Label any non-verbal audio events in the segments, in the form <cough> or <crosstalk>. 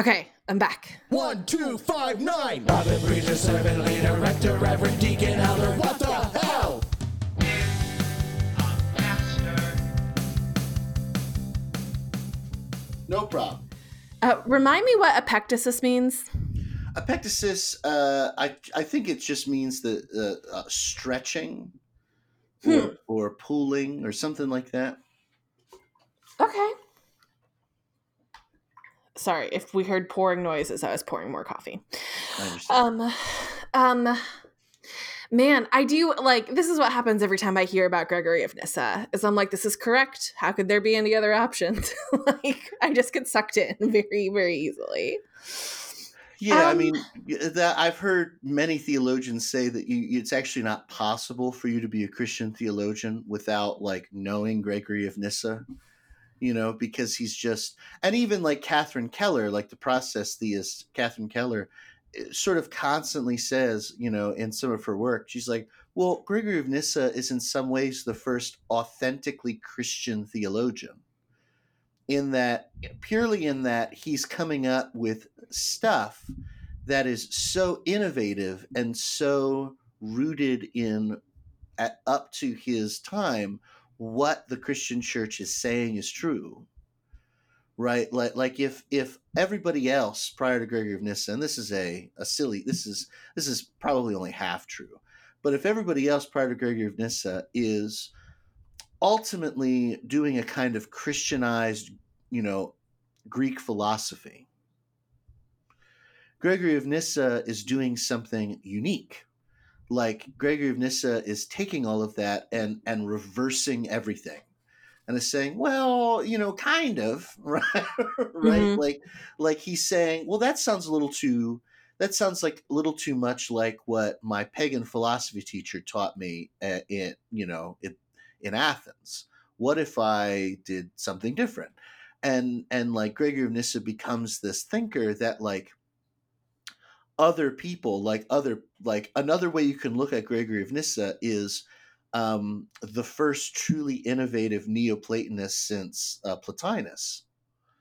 Okay, I'm back. One, two, five, nine. Robin, preacher, servant, leader, rector, reverend, deacon, elder. What the hell? No problem. Uh, remind me what epectasis means. Epectasis, uh, I I think it just means the uh, uh, stretching Hmm. or, or pulling or something like that. Okay. Sorry if we heard pouring noises. I was pouring more coffee. I. Um, um, man, I do like this is what happens every time I hear about Gregory of Nyssa. Is I'm like, this is correct. How could there be any other options? <laughs> like, I just get sucked in <laughs> very, very easily. yeah, I um, mean that I've heard many theologians say that you, it's actually not possible for you to be a Christian theologian without like knowing Gregory of Nyssa. You know, because he's just, and even like Catherine Keller, like the process theist, Catherine Keller, eh, sort of constantly says, you know, in some of her work, she's like, well, Gregory of Nyssa is in some ways the first authentically Christian theologian. In that, purely in that he's coming up with stuff that is so innovative and so rooted in, at, up to his time, what the Christian church is saying is true right? Like like if if everybody else prior to gregory of nyssa and this is a a silly this is this is probably only half true but if everybody else prior to gregory of nyssa is ultimately doing a kind of christianized you know greek philosophy gregory of nyssa is doing something unique like gregory of nyssa is taking all of that and and reversing everything and is saying, well, you know, kind of, <laughs> right? right? Mhm. Like, like he's saying, well, that sounds a little too. That sounds like a little too much like what my pagan philosophy teacher taught me uh, in, you know, in, in Athens. What if I did something different? And and like Gregory of Nyssa becomes this thinker that like other people, like other like another way you can look at Gregory of Nyssa is um, the first truly innovative Neoplatonist since uh, Plotinus.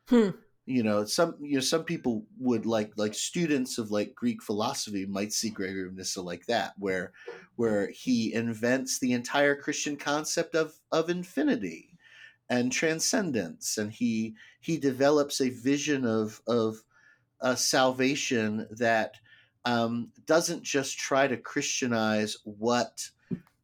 Hmm. You know, some you know some people would like like students of like Greek philosophy might see Gregory of Nyssa like that, where where he invents the entire Christian concept of of infinity and transcendence, and he he develops a vision of of a salvation that um, doesn't just try to Christianize what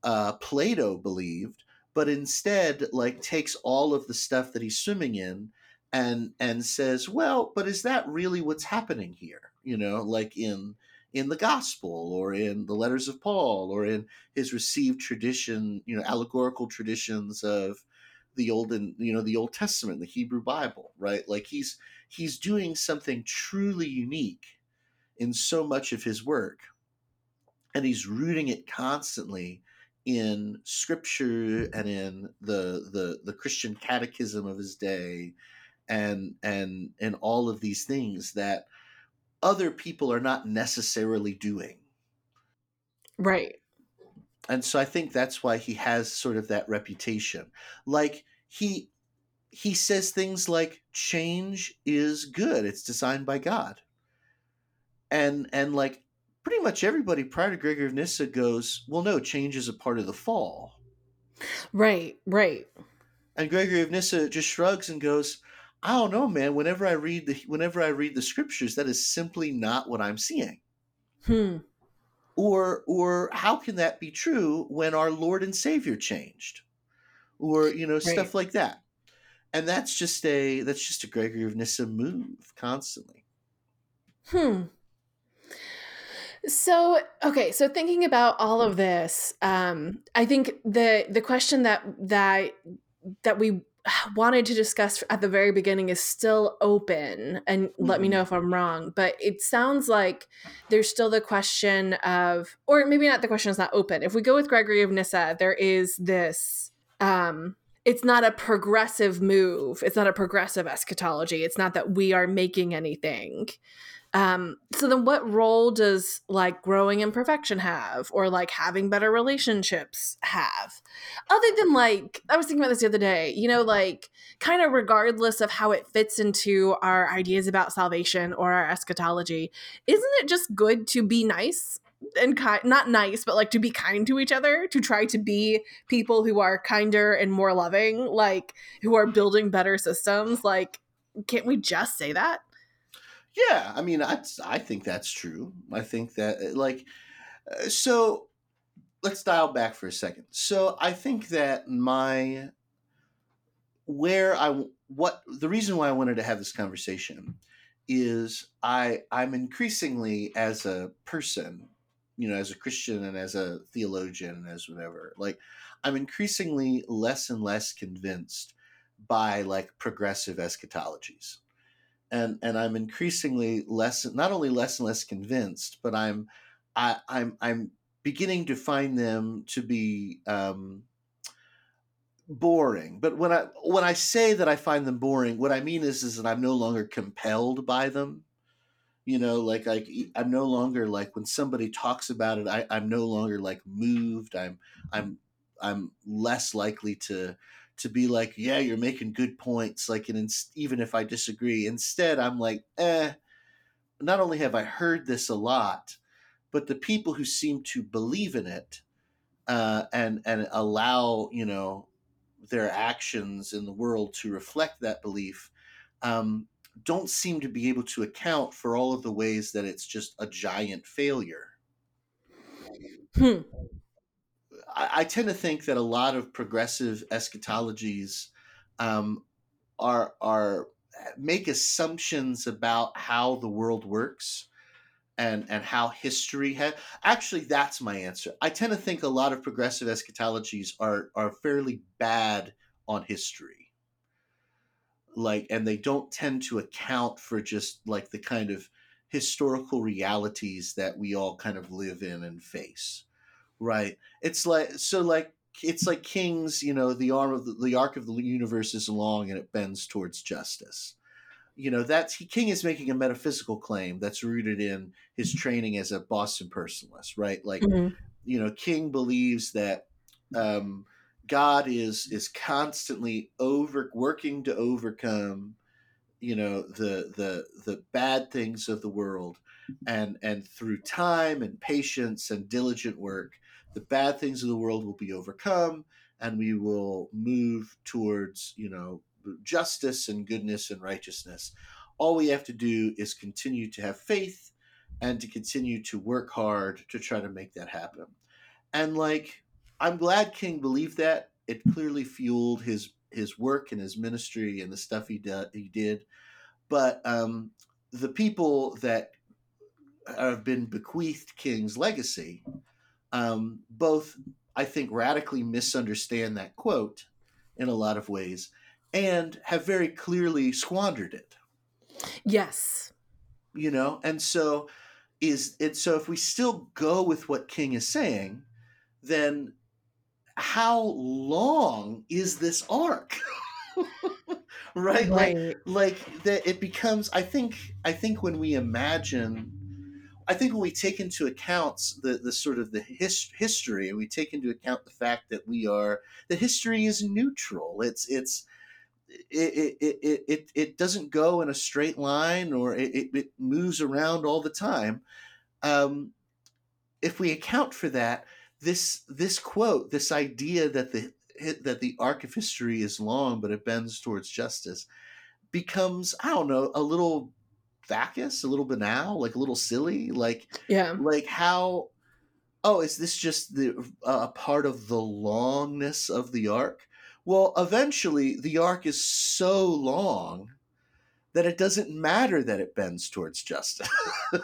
uh, Plato believed, but instead like takes all of the stuff that he's swimming in and and says, well, but is that really what's happening here? You know, like in in the gospel or in the letters of Paul or in his received tradition, you know, allegorical traditions of the old and you know the Old Testament, the Hebrew Bible, right? Like he's he's doing something truly unique in so much of his work and he's rooting it constantly in scripture and in the the the Christian catechism of his day and and and all of these things that other people are not necessarily doing. Right. and so i think that's why he has sort of that reputation. Like he he says things like change is good. It's designed by god and and like pretty much everybody prior to gregory of nyssa goes well no change is a part of the fall Right. Right. and gregory of nyssa just shrugs and goes i don't know man whenever i read the whenever i read the scriptures that is simply not what i'm seeing Hmm. or or how can that be true when our lord and savior changed or you know Right. stuff like that and that's just a that's just a gregory of nyssa move constantly Hmm. So, okay, so thinking about all of this, um, I think the the question that that that we <sighs> wanted to discuss at the very beginning is still open and let me Mhm. know if I'm wrong, but it sounds like there's still the question of or maybe not the question is not open. If we go with Gregory of Nyssa, there is this um it's not a progressive move. It's not a progressive eschatology. It's not that we are making anything. Um, so then what role does like growing in perfection have or like having better relationships have? Other than like I was thinking about this the other day, you know, like kind of regardless of how it fits into our ideas about salvation or our eschatology, isn't it just good to be nice and kind not nice but like to be kind to each other to try to be people who are kinder and more loving like who are building better systems like can't we just say that Yeah, I mean, I I think that's true. I think that uh, like uh, so. Let's dial back for a second. So I think that my where I what the reason why I wanted to have this conversation is I I'm increasingly as a person, you know, as a Christian and as a theologian and as whatever, like I'm increasingly less and less convinced by like progressive eschatologies and and I'm increasingly less not only less and less convinced, but I'm I, I'm I'm beginning to find them to be um, boring. But when I when I say that I find them boring, what I mean is is that I'm no longer compelled by them. You know, like like I'm no longer like when somebody talks about it, I, I'm no longer like moved. I'm I'm I'm less likely to to be like, yeah, you're making good points. Like, and even if I disagree, instead I'm like, eh. Not only have I heard this a lot, but the people who seem to believe in it uh, and and allow you know their actions in the world to reflect that belief um, don't seem to be able to account for all of the ways that it's just a giant failure. hmm. I, I tend to think that a lot of progressive eschatologies um, are are make assumptions about how the world works and and how history has actually that's my answer. I tend to think a lot of progressive eschatologies are are fairly bad on history. Like and they don't tend to account for just like the kind of historical realities that we all kind of live in and face right. It's like so like it's like kings you know the arm of the, the arc of the universe is long and it bends towards justice. You know that's he, king is making a metaphysical claim that's rooted in his training as a boston personalist right? Like Mhm. you know king believes that um god is is constantly over working to overcome you know the the the bad things of the world. And and through time and patience and diligent work the bad things of the world will be overcome and we will move towards you know justice and goodness and righteousness. All we have to do is continue to have faith and to continue to work hard to try to make that happen. And like i'm glad king believed that. It clearly fueled his his work and his ministry and the stuff he did he did. But um the people that have been bequeathed king's legacy um both i think radically misunderstand that quote in a lot of ways and have very clearly squandered it. Yes. You know and so is it so if we still go with what king is saying then how long is this arc? <laughs> Right? Like right. like that it becomes i think i think when we imagine i think when we take into account the the sort of the his, history and we take into account the fact that we are that history is neutral. It's it's it it, it, it, it doesn't go in a straight line or it, it, it moves around all the time. Um, if we account for that this this quote this idea that the that the arc of history is long but it bends towards justice becomes i don't know a little vacuous a little banal like a little silly like yeah. like how oh is this just the uh, a part of the longness of the arc? Well eventually the arc is so long that it doesn't matter that it bends towards justice. <laughs>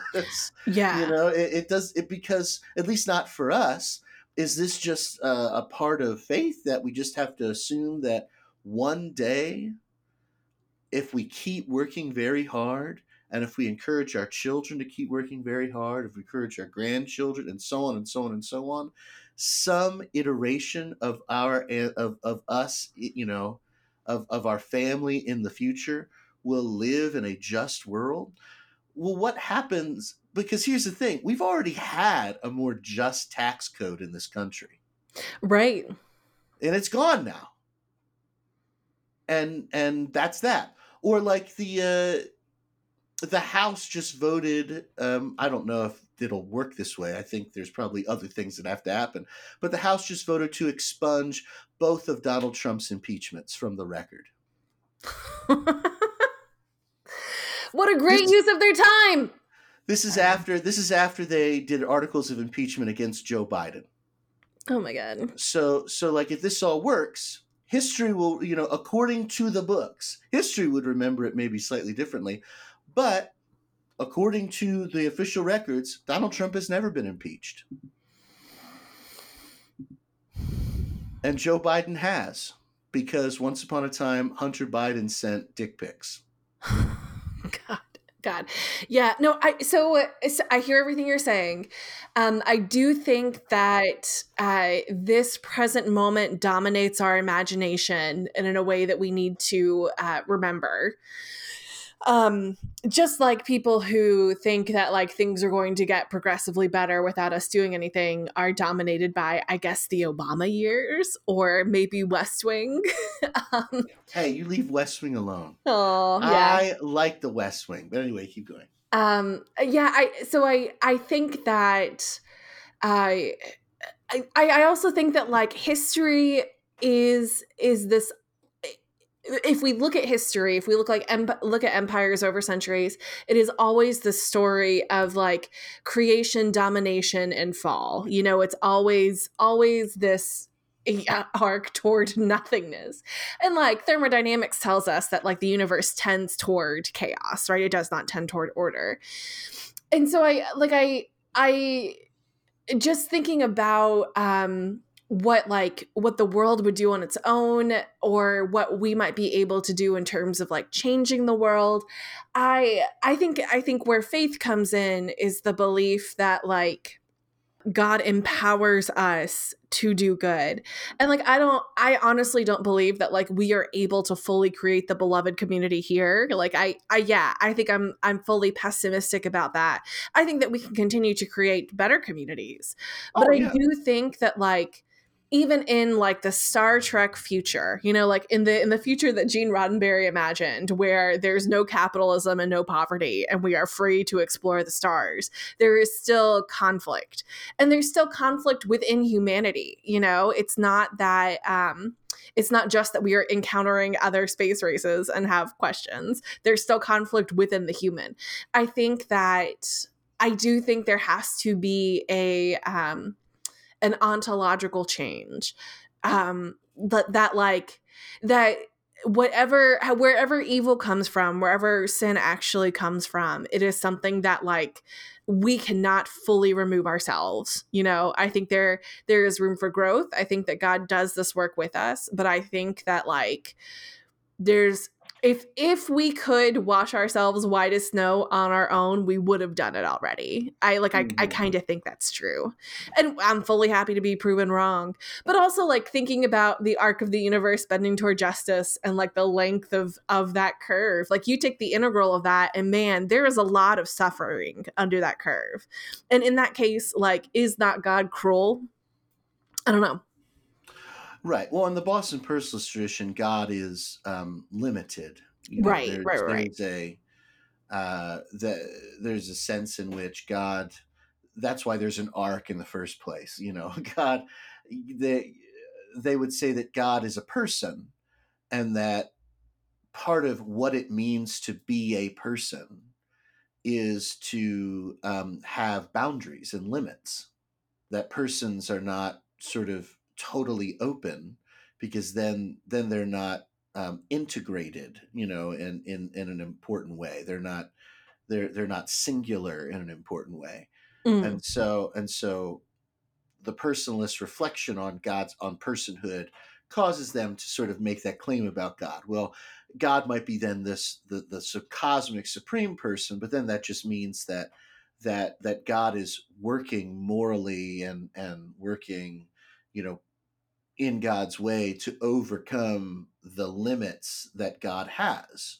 Yeah. You know it, it does it because at least not for us is this just uh, a part of faith that we just have to assume that one day if we keep working very hard and if we encourage our children to keep working very hard if we encourage our grandchildren and so on and so on and so on some iteration of our of, of us you know of, of our family in the future will live in a just world. Well what happens because here's the thing we've already had a more just tax code in this country. Right. and it's gone now. And and that's that. Or like the uh the house just voted um i don't know if it'll work this way i think there's probably other things that have to happen but the house just voted to expunge both of donald trump's impeachments from the record <laughs> what a great This- use of their time. this is after this is after they did articles of impeachment against joe biden Oh my god. so so like if this all works history will you know according to the books history would remember it maybe slightly differently but according to the official records donald trump has never been impeached and joe biden has because once upon a time hunter biden sent dick pics <laughs> God, God, yeah. No, I so, uh, so I hear everything you're saying. Um, I do think that uh, this present moment dominates our imagination, and in a way that we need to uh, remember. Um, just like people who think that like things are going to get progressively better without us doing anything are dominated by, I guess, the Obama years or maybe West Wing. <laughs> um, hey you leave west wing alone oh, yeah. i like the west wing but anyway keep going um yeah i so i i think that i i i also think that like history is is this if we look at history if we look like emp- look at empires over centuries it is always the story of like creation domination and fall. You know it's always always this uh, arc toward <laughs> nothingness. And like thermodynamics tells us that like the universe tends toward chaos right? It does not tend toward order. And so i like i i just thinking about um what like what the world would do on its own or what we might be able to do in terms of like changing the world i i think i think where faith comes in is the belief that like God empowers us to do good. And like I don't I honestly don't believe that like we are able to fully create the beloved community here. Like I I yeah, I think I'm I'm fully pessimistic about that. I think that we can continue to create better communities. Oh, but Oh, I do think that like even in like the Star Trek future, you know, like in the in the future that Gene Roddenberry imagined, where there's no capitalism and no poverty, and we are free to explore the stars, there is still conflict, and there's still conflict within humanity. You know, it's not that um, it's not just that we are encountering other space races and have questions. There's still conflict within the human. I think that I do think there has to be a um, an ontological change. Um that that like that whatever wherever evil comes from wherever sin actually comes from it is something that like we cannot fully remove ourselves you know? I think there there is room for growth. I think that god does this work with us but i think that like there's if if we could wash ourselves white as snow on our own we would have done it already. I like i, I Mhm. kind of think that's true. And i'm fully happy to be proven wrong. But also like thinking about the arc of the universe bending toward justice and like the length of of that curve like you take the integral of that and man there is a lot of suffering under that curve. And in that case like is not god cruel? I don't know Right. Well, in the Boston Personalist tradition, God is um, limited. You know, Right, there's, right, right. There's a uh, the, there's a sense in which God. That's why there's an arc in the first place. You know, <laughs> God. They they would say that God is a person, and that part of what it means to be a person is to um, have boundaries and limits. That persons are not sort of totally open because then then they're not um, integrated, you know, in, in in an important way. They're not they're they're not singular in an important way. Mm. And so and so the personalist reflection on God's on personhood causes them to sort of make that claim about God. Well, God might be then this the the su- cosmic supreme person, but then that just means that that that God is working morally and and working you know, in God's way to overcome the limits that God has.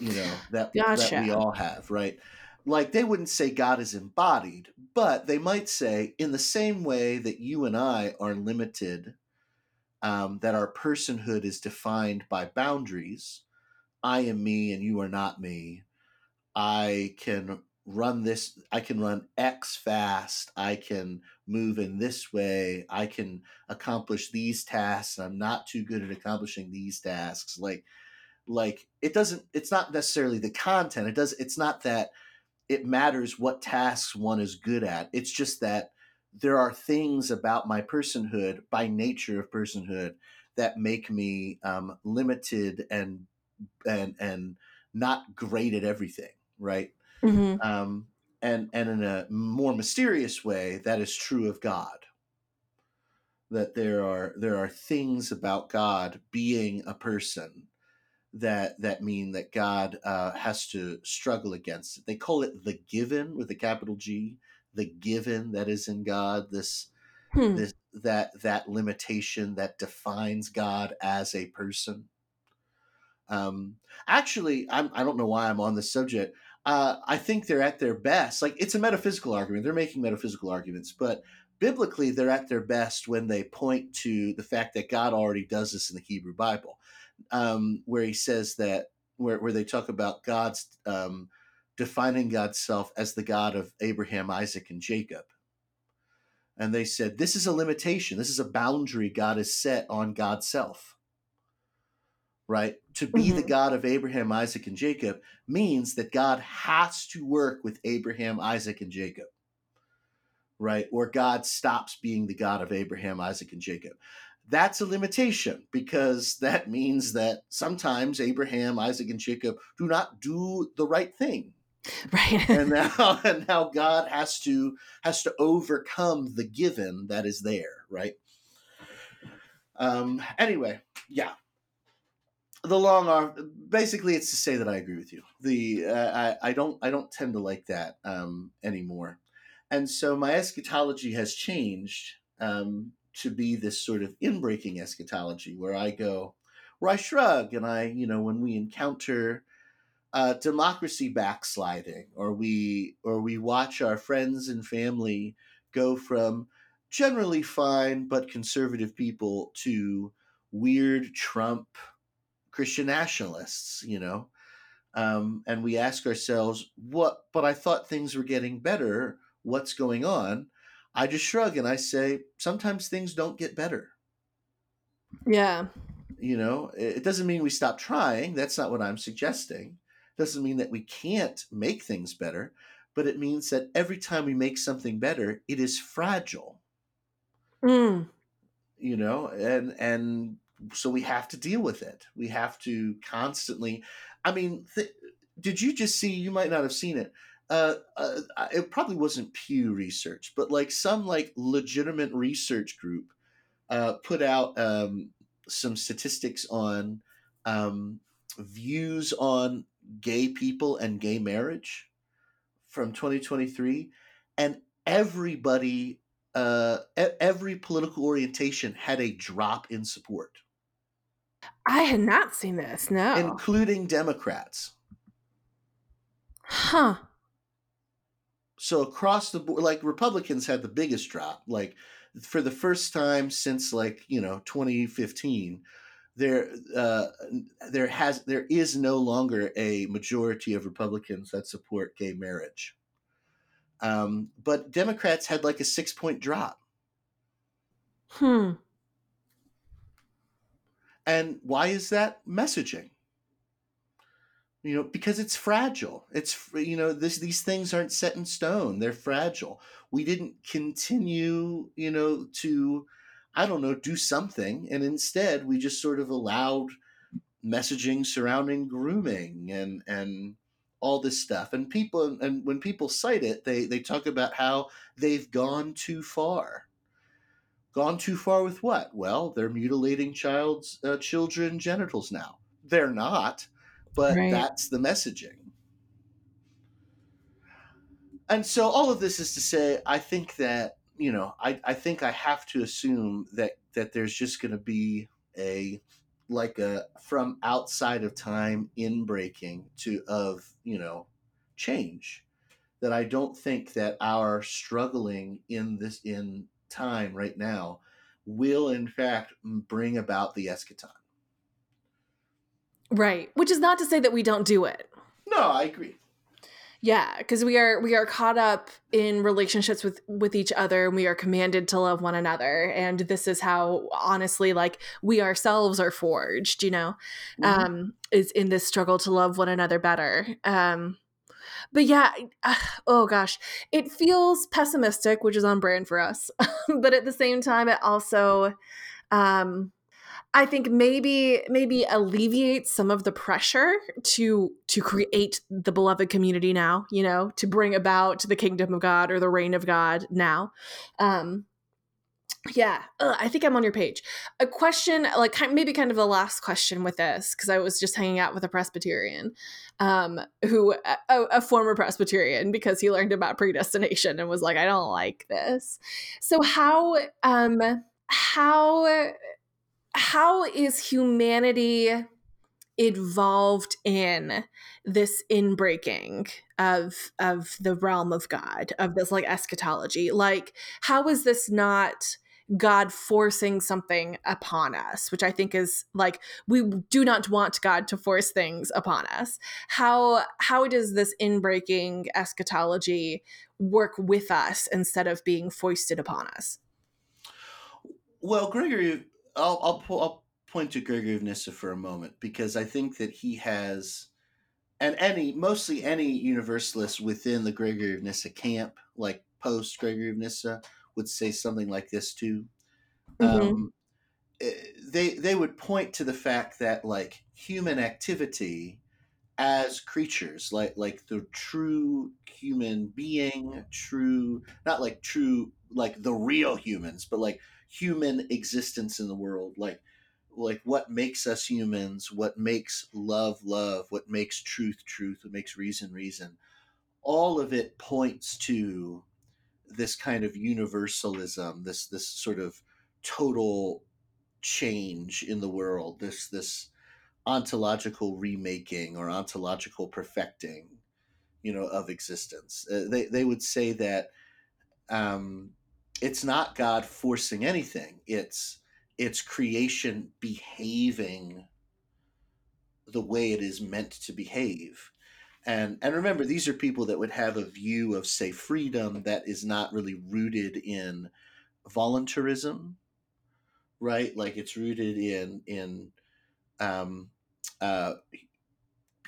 You know, that, that we all have, right? Like they wouldn't say God is embodied, but they might say, in the same way that you and I are limited, um, that our personhood is defined by boundaries. I am me and you are not me. I can run this, I can run X fast. I can move in this way. I can accomplish these tasks. I'm not too good at accomplishing these tasks. Like, like it doesn't, it's not necessarily the content. It does, it's not that it matters what tasks one is good at. It's just that there are things about my personhood, by nature of personhood, that make me um, limited and and and not great at everything, right? hmm Um, and and in a more mysterious way, that is true of God. That there are there are things about God being a person that that mean that God uh, has to struggle against it. They call it the given with a capital G, the given that is in God. This Hmm. this that that limitation that defines God as a person. Um, actually, I'm, I don't know why I'm on this subject. Uh, I think they're at their best. Like it's a metaphysical argument. They're making metaphysical arguments, but biblically, they're at their best when they point to the fact that God already does this in the Hebrew Bible, um, where He says that where where they talk about God's um, defining God's self as the God of Abraham, Isaac, and Jacob. And they said, This is a limitation. This is a boundary God has set on God's self. Right? To be the Mhm. God of Abraham, Isaac, and Jacob means that God has to work with Abraham, Isaac, and Jacob. Right? Or God stops being the God of Abraham, Isaac, and Jacob. That's a limitation because that means that sometimes Abraham, Isaac, and Jacob do not do the right thing <laughs> Right. and now <laughs> and now God has to has to overcome the given that is there, right? Um. Anyway, yeah. The long arm. Basically, it's to say that I agree with you. The uh, I I don't I don't tend to like that um anymore, and so my eschatology has changed um to be this sort of inbreaking eschatology where I go where I shrug and I you know when we encounter uh, democracy backsliding, or we or we watch our friends and family go from generally fine but conservative people to weird Trump Christian nationalists, you know, um, and we ask ourselves, what? But I thought things were getting better. What's going on? I just shrug and I say, sometimes things don't get better yeah. you know it it doesn't mean we stop trying that's not what i'm suggesting doesn't mean that we can't make things better but it means that every time we make something better it is fragile Mm. you know and and so we have to deal with it. We have to constantly i mean th- did you just see you might not have seen it uh, uh it probably wasn't pew research but like some like legitimate research group uh put out um some statistics on um views on gay people and gay marriage from 2023 and everybody uh every political orientation had a drop in support I had not seen this. No. including democrats huh. so across the board like republicans had the biggest drop like for the first time since like you know 2015 there uh there has there is no longer a majority of republicans that support gay marriage um but democrats had like a six point drop Hmm. And why is that? Messaging. You know because it's fragile. It's you know this these things aren't set in stone. They're fragile. We didn't continue you know to i don't know do something. And instead we just sort of allowed messaging surrounding grooming and and all this stuff. And people and when people cite it they they talk about how they've gone too far gone too far with what? Well they're mutilating child's uh, children genitals now. They're not but Right. that's the messaging. And so all of this is to say i think that you know, I, I think I have to assume that that there's just going to be a like a from outside of time in breaking to of you know change that I don't think that our struggling in this in time right now will in fact bring about the eschaton. Right. Which is not to say that we don't do it. No, I agree. Yeah, because we are we are caught up in relationships with with each other and we are commanded to love one another and this is how honestly like we ourselves are forged, you know. Mhm. Um is in this struggle to love one another better. Um but yeah, <sighs> oh gosh, it feels pessimistic, which is on brand for us. <laughs> but at the same time it also um I think maybe maybe alleviates some of the pressure to to create the beloved community now, you know, to bring about the kingdom of God or the reign of God now. Um yeah, ugh, I think I'm on your page. A question, like maybe kind of the last question with this, because I was just hanging out with a Presbyterian, um, who a, a former Presbyterian, because he learned about predestination and was like, I don't like this. So how um how how is humanity involved in this inbreaking of of the realm of god of this like eschatology like how is this not god forcing something upon us which i think is like we do not want god to force things upon us. How how does this inbreaking eschatology work with us instead of being foisted upon us? Well, Gregory, I'll I'll, I'll point to Gregory of Nyssa for a moment because I think that he has, and any mostly any universalist within the Gregory of Nyssa camp, like post Gregory of Nyssa, would say something like this too. Mhm. Um, eh, they they would point to the fact that like human activity as creatures like like the true human being true not like true like the real humans but like human existence in the world like like what makes us humans what makes love love what makes truth truth what makes reason reason all of it points to this kind of universalism this this sort of total change in the world this this ontological remaking or ontological perfecting you know of existence. Uh, they they would say that um it's not god forcing anything it's it's creation behaving the way it is meant to behave and and remember these are people that would have a view of say freedom that is not really rooted in voluntarism right? Like it's rooted in in um uh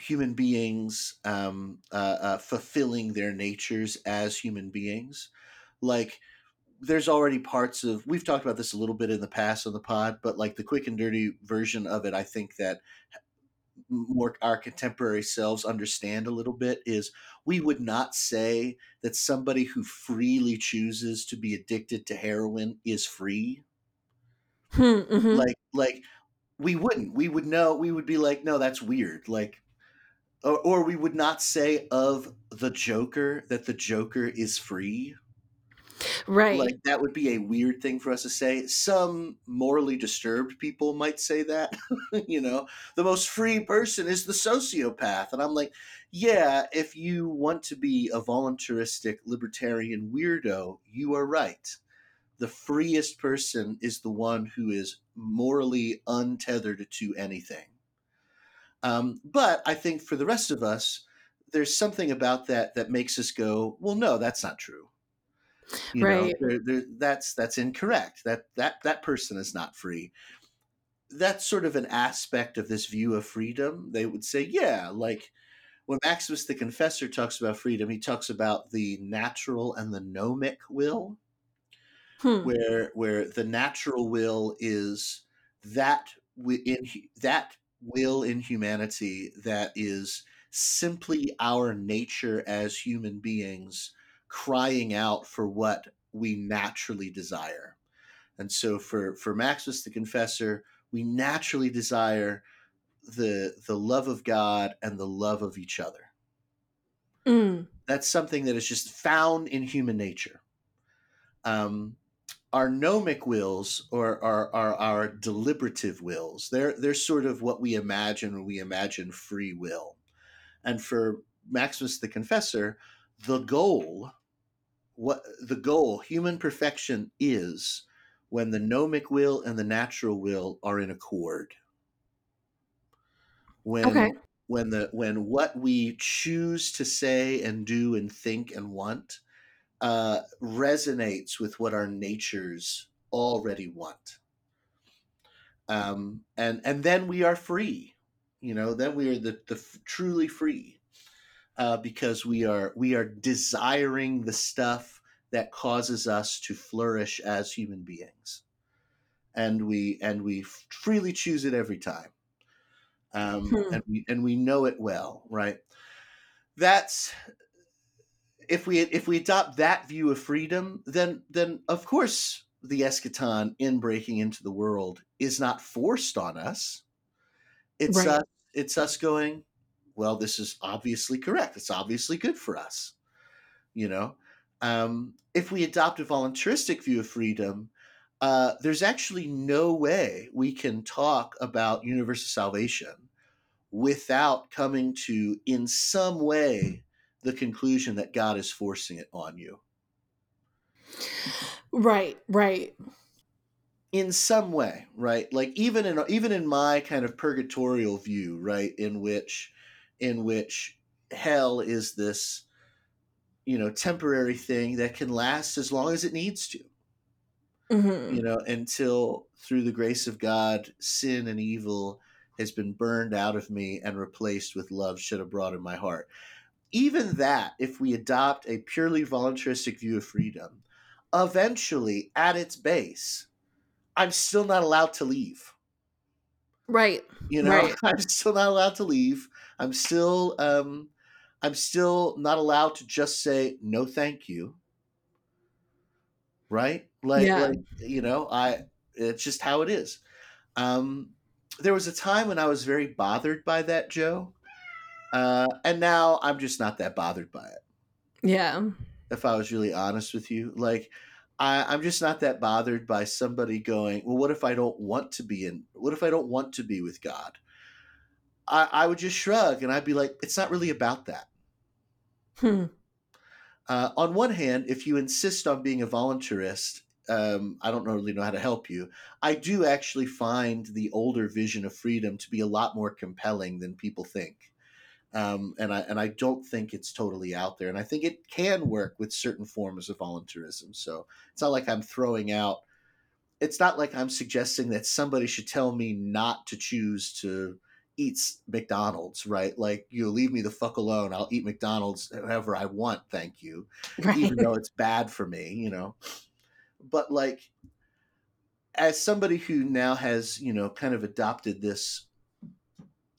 human beings um uh, uh fulfilling their natures as human beings. Like there's already parts of we've talked about this a little bit in the past on the pod but like the quick and dirty version of it i think that more our contemporary selves understand a little bit is we would not say that somebody who freely chooses to be addicted to heroin is free. Hmm, mhm. like like we wouldn't. We would know we would be like no that's weird. Like or, or we would not say of the joker that the joker is free right. like that would be a weird thing for us to say. Some morally disturbed people might say that <laughs> you know? The most free person is the sociopath. And i'm like yeah if you want to be a voluntaristic libertarian weirdo you are right. The freest person is the one who is morally untethered to anything. Um, but i think for the rest of us there's something about that that makes us go well no that's not true you know Right. there, there, that's that's incorrect that that that person is not free that's sort of an aspect of this view of freedom they would say yeah like when maximus the confessor talks about freedom he talks about the natural and the gnomic will Hmm. where where the natural will is that in that will in humanity that is simply our nature as human beings crying out for what we naturally desire and so for for maximus the confessor we naturally desire the the love of god and the love of each other Mm. that's something that is just found in human nature Um, our gnomic wills or our, our, our deliberative wills, they're, they're sort of what we imagine when we imagine free will. And for Maximus the Confessor, the goal, what the goal, human perfection is when the gnomic will and the natural will are in accord. When Okay. when the when what we choose to say and do and think and want uh, resonates with what our natures already want. Um, and and then we are free, you know. Then we are the, the f- truly free, uh, because we are we are desiring the stuff that causes us to flourish as human beings, and we and we freely choose it every time, um, Hmm. and we and we know it well, right? That's if we if we adopt that view of freedom, then then of course the eschaton in breaking into the world is not forced on us. It's Right. us it's us going, well, this is obviously correct. It's obviously good for us. You know, um, if we adopt a voluntaristic view of freedom, uh, there's actually no way we can talk about universal salvation without coming to, in some way, the conclusion that God is forcing it on you. Right, right. in some way right like even in even in my kind of purgatorial view right in which in which hell is this you know temporary thing that can last as long as it needs to Mhm. you know until through the grace of god sin and evil has been burned out of me and replaced with love shed abroad in my heart even that if we adopt a purely voluntaristic view of freedom eventually at its base i'm still not allowed to leave Right. you know Right. <laughs> i'm still not allowed to leave i'm still um i'm still not allowed to just say no thank you right like Yeah. like you know i it's just how it is um there was a time when i was very bothered by that joe uh and now i'm just not that bothered by it Yeah. if I was really honest with you. Like, I, I'm just not that bothered by somebody going, well, what if I don't want to be in, what if I don't want to be with God? I, I would just shrug and I'd be like, it's not really about that. Hmm. Uh, on one hand, if you insist on being a voluntarist, um, I don't really know how to help you. I do actually find the older vision of freedom to be a lot more compelling than people think. Um, and I and I don't think it's totally out there. And I think it can work with certain forms of voluntarism. So it's not like I'm throwing out. It's not like I'm suggesting that somebody should tell me not to choose to eat s- McDonald's, right? Like you leave me the fuck alone. I'll eat McDonald's however I want, thank you, <laughs> Right. even though it's bad for me, you know. But like, as somebody who now has, you know, kind of adopted this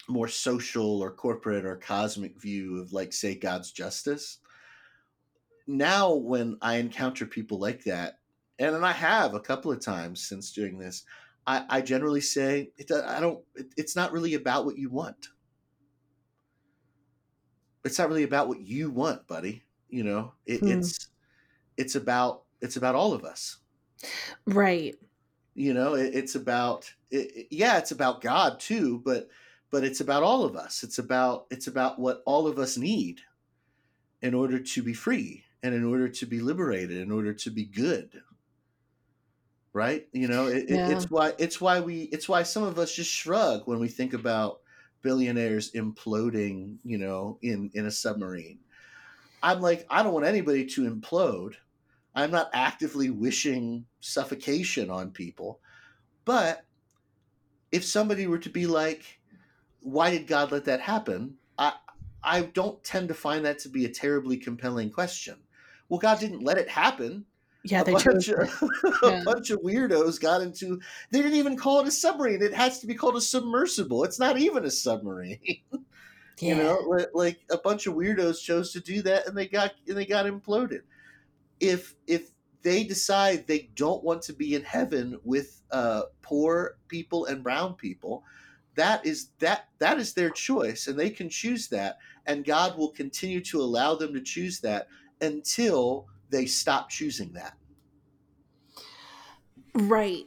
more social or corporate or cosmic view of like say god's justice now when i encounter people like that and, and i have a couple of times since doing this i, I generally say it, i don't it, it's not really about what you want. It's not really about what you want buddy you know? It, Hmm. it's it's about it's about all of us. Right. you know it, it's about yeah it's about god too but but it's about all of us. It's about it's about what all of us need in order to be free and in order to be liberated in order to be good right? You know it, it- it's why it's why we it's why some of us just shrug when we think about billionaires imploding you know in in a submarine. I'm like i don't want anybody to implode. I'm not actively wishing suffocation on people. But if somebody were to be like why did god let that happen? I i don't tend to find that to be a terribly compelling question. Well god didn't let it happen Yeah, a they bunch of, it. <laughs> a bunch of weirdos got into they didn't even call it a submarine it has to be called a submersible it's not even a submarine. <laughs> You know like, like a bunch of weirdos chose to do that and they got and they got imploded. If if they decide they don't want to be in heaven with uh, poor people and brown people that is that that is their choice and they can choose that and god will continue to allow them to choose that until they stop choosing that Right.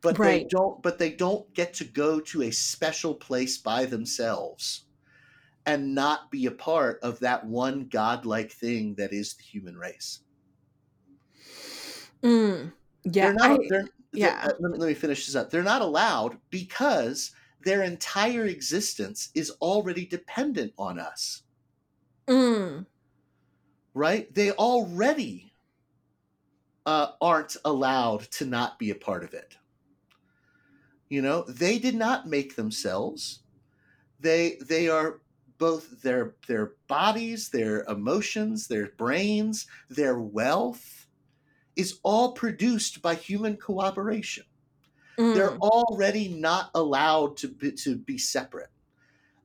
but they don't but they don't get to go to a special place by themselves and not be a part of that one godlike thing that is the human race Mm. Yeah. they're not I- they're, they're- yeah. uh, let, me, let me finish this up they're not allowed because their entire existence is already dependent on us mm. Right? They already uh, aren't allowed to not be a part of it. You know they did not make themselves. They they are both their their bodies their emotions their brains their wealth is all produced by human cooperation. They're Mm. already not allowed to be, to be separate.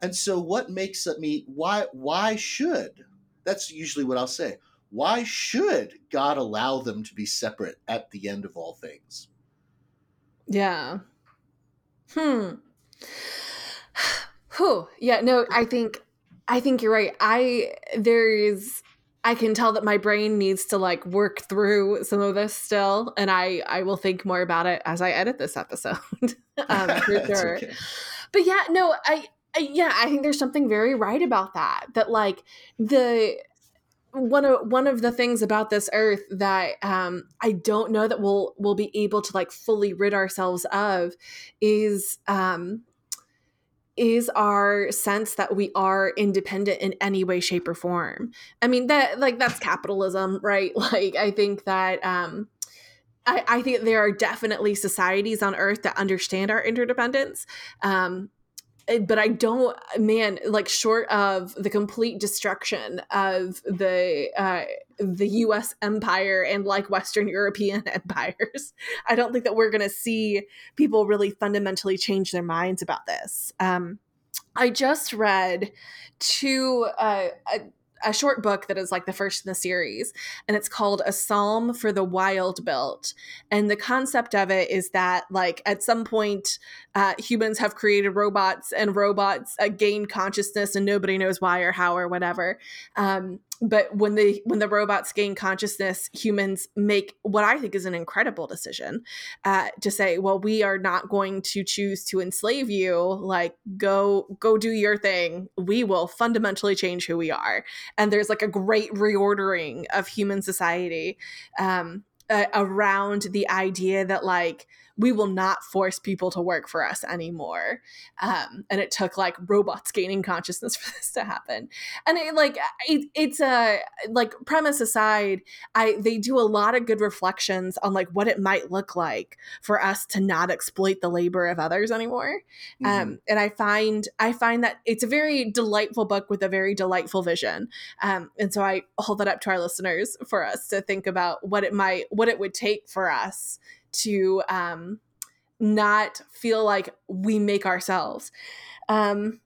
And so what makes me why why should that's usually what i'll say why should god allow them to be separate at the end of all things Yeah. Hmm. <sighs> Whew. Yeah, no, I think I think you're right. I there is I can tell that my brain needs to like work through some of this still, and I I will think more about it as I edit this episode. <laughs> um, for <laughs> sure. okay. But yeah, no, I, I yeah, I think there's something very right about that. That like the one of one of the things about this earth that um I don't know that we'll we'll be able to like fully rid ourselves of is um is our sense that we are independent in any way shape or form i mean that like that's capitalism right <laughs> like i think that um I, I think there are definitely societies on earth that understand our interdependence um but i don't man like short of the complete destruction of the uh the us empire and like western european <laughs> empires i don't think that we're going to see people really fundamentally change their minds about this. Um i just read two uh, a, a short book that is like the first in the series and it's called a psalm for the wild built and the concept of it is that like at some point uh, humans have created robots and robots uh, gain consciousness and nobody knows why or how or whatever. Um, but when the when the robots gain consciousness humans make what i think is an incredible decision uh, to say well we are not going to choose to enslave you. Like go go do your thing. We will fundamentally change who we are. And there's like a great reordering of human society um, uh, around the idea that like we will not force people to work for us anymore. Um, and it took like robots gaining consciousness <laughs> for this to happen. And it like it, it's a like premise aside i they do a lot of good reflections on like what it might look like for us to not exploit the labor of others anymore. Mhm. um, and i find i find that it's a very delightful book with a very delightful vision. Um, and so i hold that up to our listeners for us to think about what it might what it would take for us to um, not feel like we make ourselves um,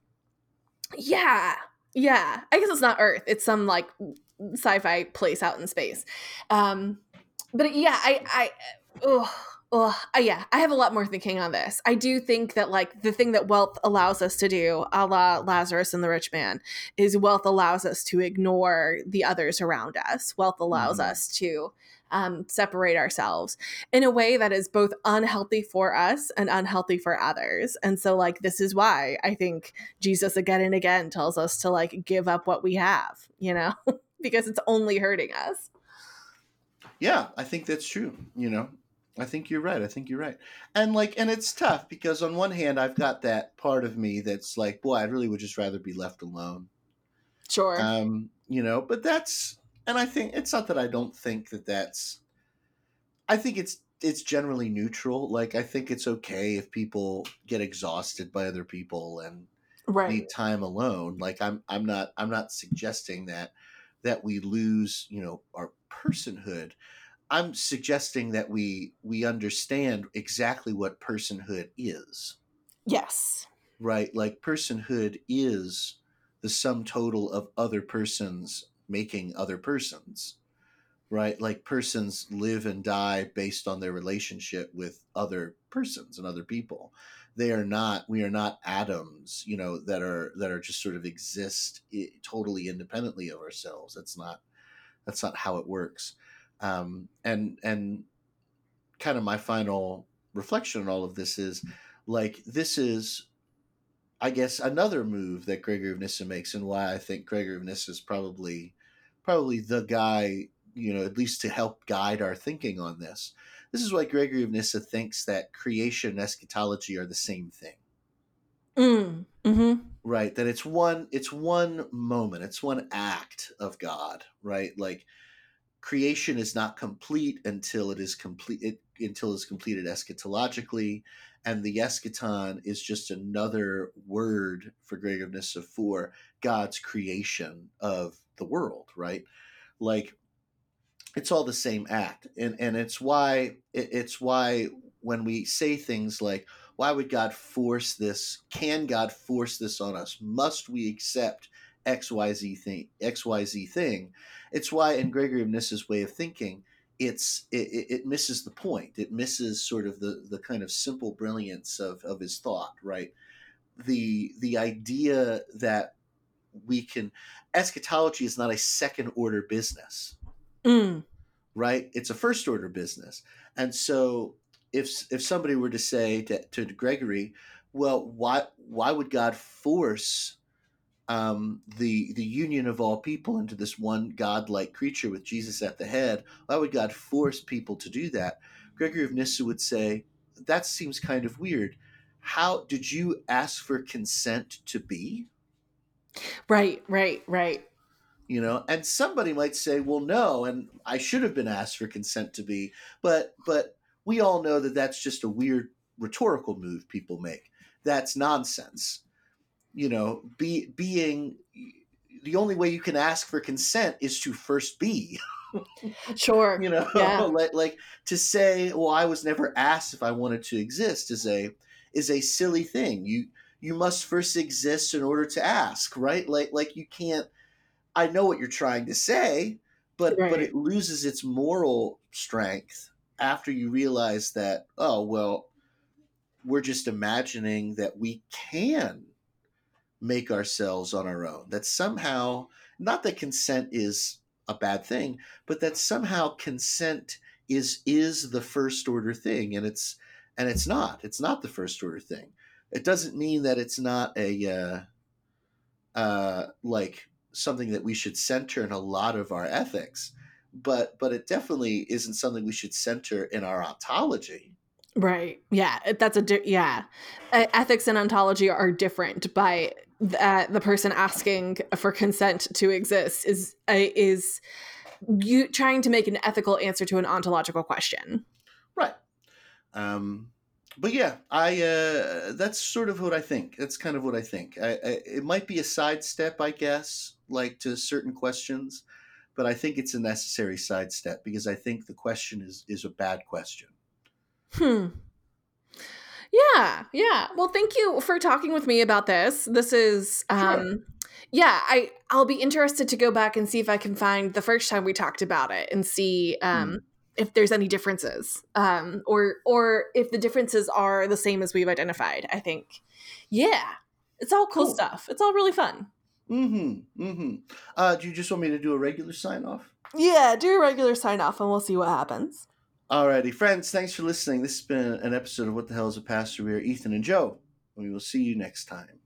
yeah yeah i guess it's not earth it's some like sci-fi place out in space um, but yeah i i oh Oh, yeah, I have a lot more thinking on this. I do think that, like, the thing that wealth allows us to do, a la Lazarus and the rich man, is wealth allows us to ignore the others around us. Wealth allows Mhm. us to um, separate ourselves in a way that is both unhealthy for us and unhealthy for others. And so, like, this is why I think Jesus again and again tells us to, like, give up what we have, you know, <laughs> because it's only hurting us. Yeah, I think that's true. You know, I think you're right. I think you're right. And like, and it's tough because on one hand, I've got that part of me that's like, boy, I really would just rather be left alone. Sure. Um, you know, but that's, and I think it's not that I don't think that that's. I think it's it's generally neutral. Like I think it's okay if people get exhausted by other people and right. need time alone. Like I'm I'm not I'm not suggesting that that we lose, you know, our personhood. I'm suggesting that we we understand exactly what personhood is. Yes. Right? Like personhood is the sum total of other persons making other persons. Right? Like persons live and die based on their relationship with other persons and other people they are not we are not atoms you know that are that are just sort of exist totally independently of ourselves that's not that's not how it works um and and kind of my final reflection on all of this is like this is I guess another move that Gregory of Nyssa makes and why I think Gregory of Nyssa is probably probably the guy, you know, at least to help guide our thinking on this. This is why Gregory of Nyssa thinks that creation and eschatology are the same thing. Mm. Mm-hmm. Right. That it's one it's one moment, it's one act of God, right? Like creation is not complete until it is complete it, until it's completed eschatologically and the eschaton is just another word for Gregory of Nyssa for God's creation of the world, right? Like it's all the same act, and and it's why it's why when we say things like, "Why would God force this? Can God force this on us? Must we accept X Y Z thing? X Y Z thing?" It's why in Gregory of Nyssa's way of thinking it's it, it misses the point. It misses sort of the the kind of simple brilliance of of his thought, right? The the idea that we can eschatology is not a second order business, Mm. right? It's a first order business, and so if if somebody were to say to, to Gregory, well, why why would God force um, the the union of all people into this one godlike creature with Jesus at the head. Why would God force people to do that? Gregory of Nyssa would say that seems kind of weird. How did you ask for consent to be? Right, right, right. You know, and somebody might say, "Well, no, and I should have been asked for consent to be," but but we all know that that's just a weird rhetorical move people make. That's nonsense you know, be being the only way you can ask for consent is to first be. <laughs> Sure. you know, Yeah. <laughs> like like to say, "Well, I was never asked if I wanted to exist," is a is a silly thing. You you must first exist in order to ask, right? Like like you can't. I know what you're trying to say, but but it loses its moral strength after you realize that. Oh well, we're just imagining that we can make ourselves on our own. That somehow, not that consent is a bad thing, but that somehow consent is is the first order thing, and it's and it's not. It's not the first order thing. It doesn't mean that it's not a uh, uh, like something that we should center in a lot of our ethics, but but it definitely isn't something we should center in our ontology. Right. Yeah. That's a di- yeah. Uh, ethics and ontology are different by th- uh, the person asking for consent to exist is uh, is you trying to make an ethical answer to an ontological question. Right. Um, but yeah, I uh, that's sort of what I think. That's kind of what I think. I, I, it might be a sidestep, I guess, like to certain questions, but I think it's a necessary sidestep because I think the question is is a bad question. Hmm. Yeah, yeah. Well, thank you for talking with me about this. This is um yeah, I I'll be interested to go back and see if I can find the first time we talked about it and see um if there's any differences. Um or or if the differences are the same as we've identified. I think yeah. It's all cool, Cool. stuff. It's all really fun. Mm-hmm. Mm-hmm. Uh, do you just want me to do a regular sign off? Yeah, do a regular sign off and we'll see what happens. Alrighty, friends, thanks for listening. This has been an episode of What the Hell is a Pastor? We are Ethan and Joe. We will see you next time.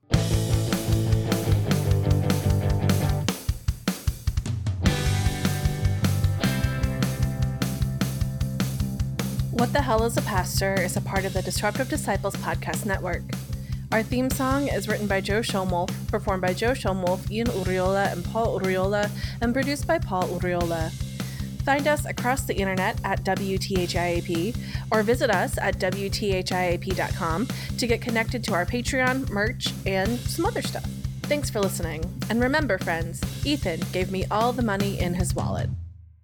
What the Hell is a Pastor is a part of the Disruptive Disciples podcast network. Our theme song is written by Joe Schomolf, performed by Joe Schomolf, Ian Uriola, and Paul Uriola, and produced by Paul Uriola. Find us across the internet at WTHIAP or visit us at WTHIAP.com to get connected to our Patreon, merch, and some other stuff. Thanks for listening. And remember, friends, Ethan gave me all the money in his wallet.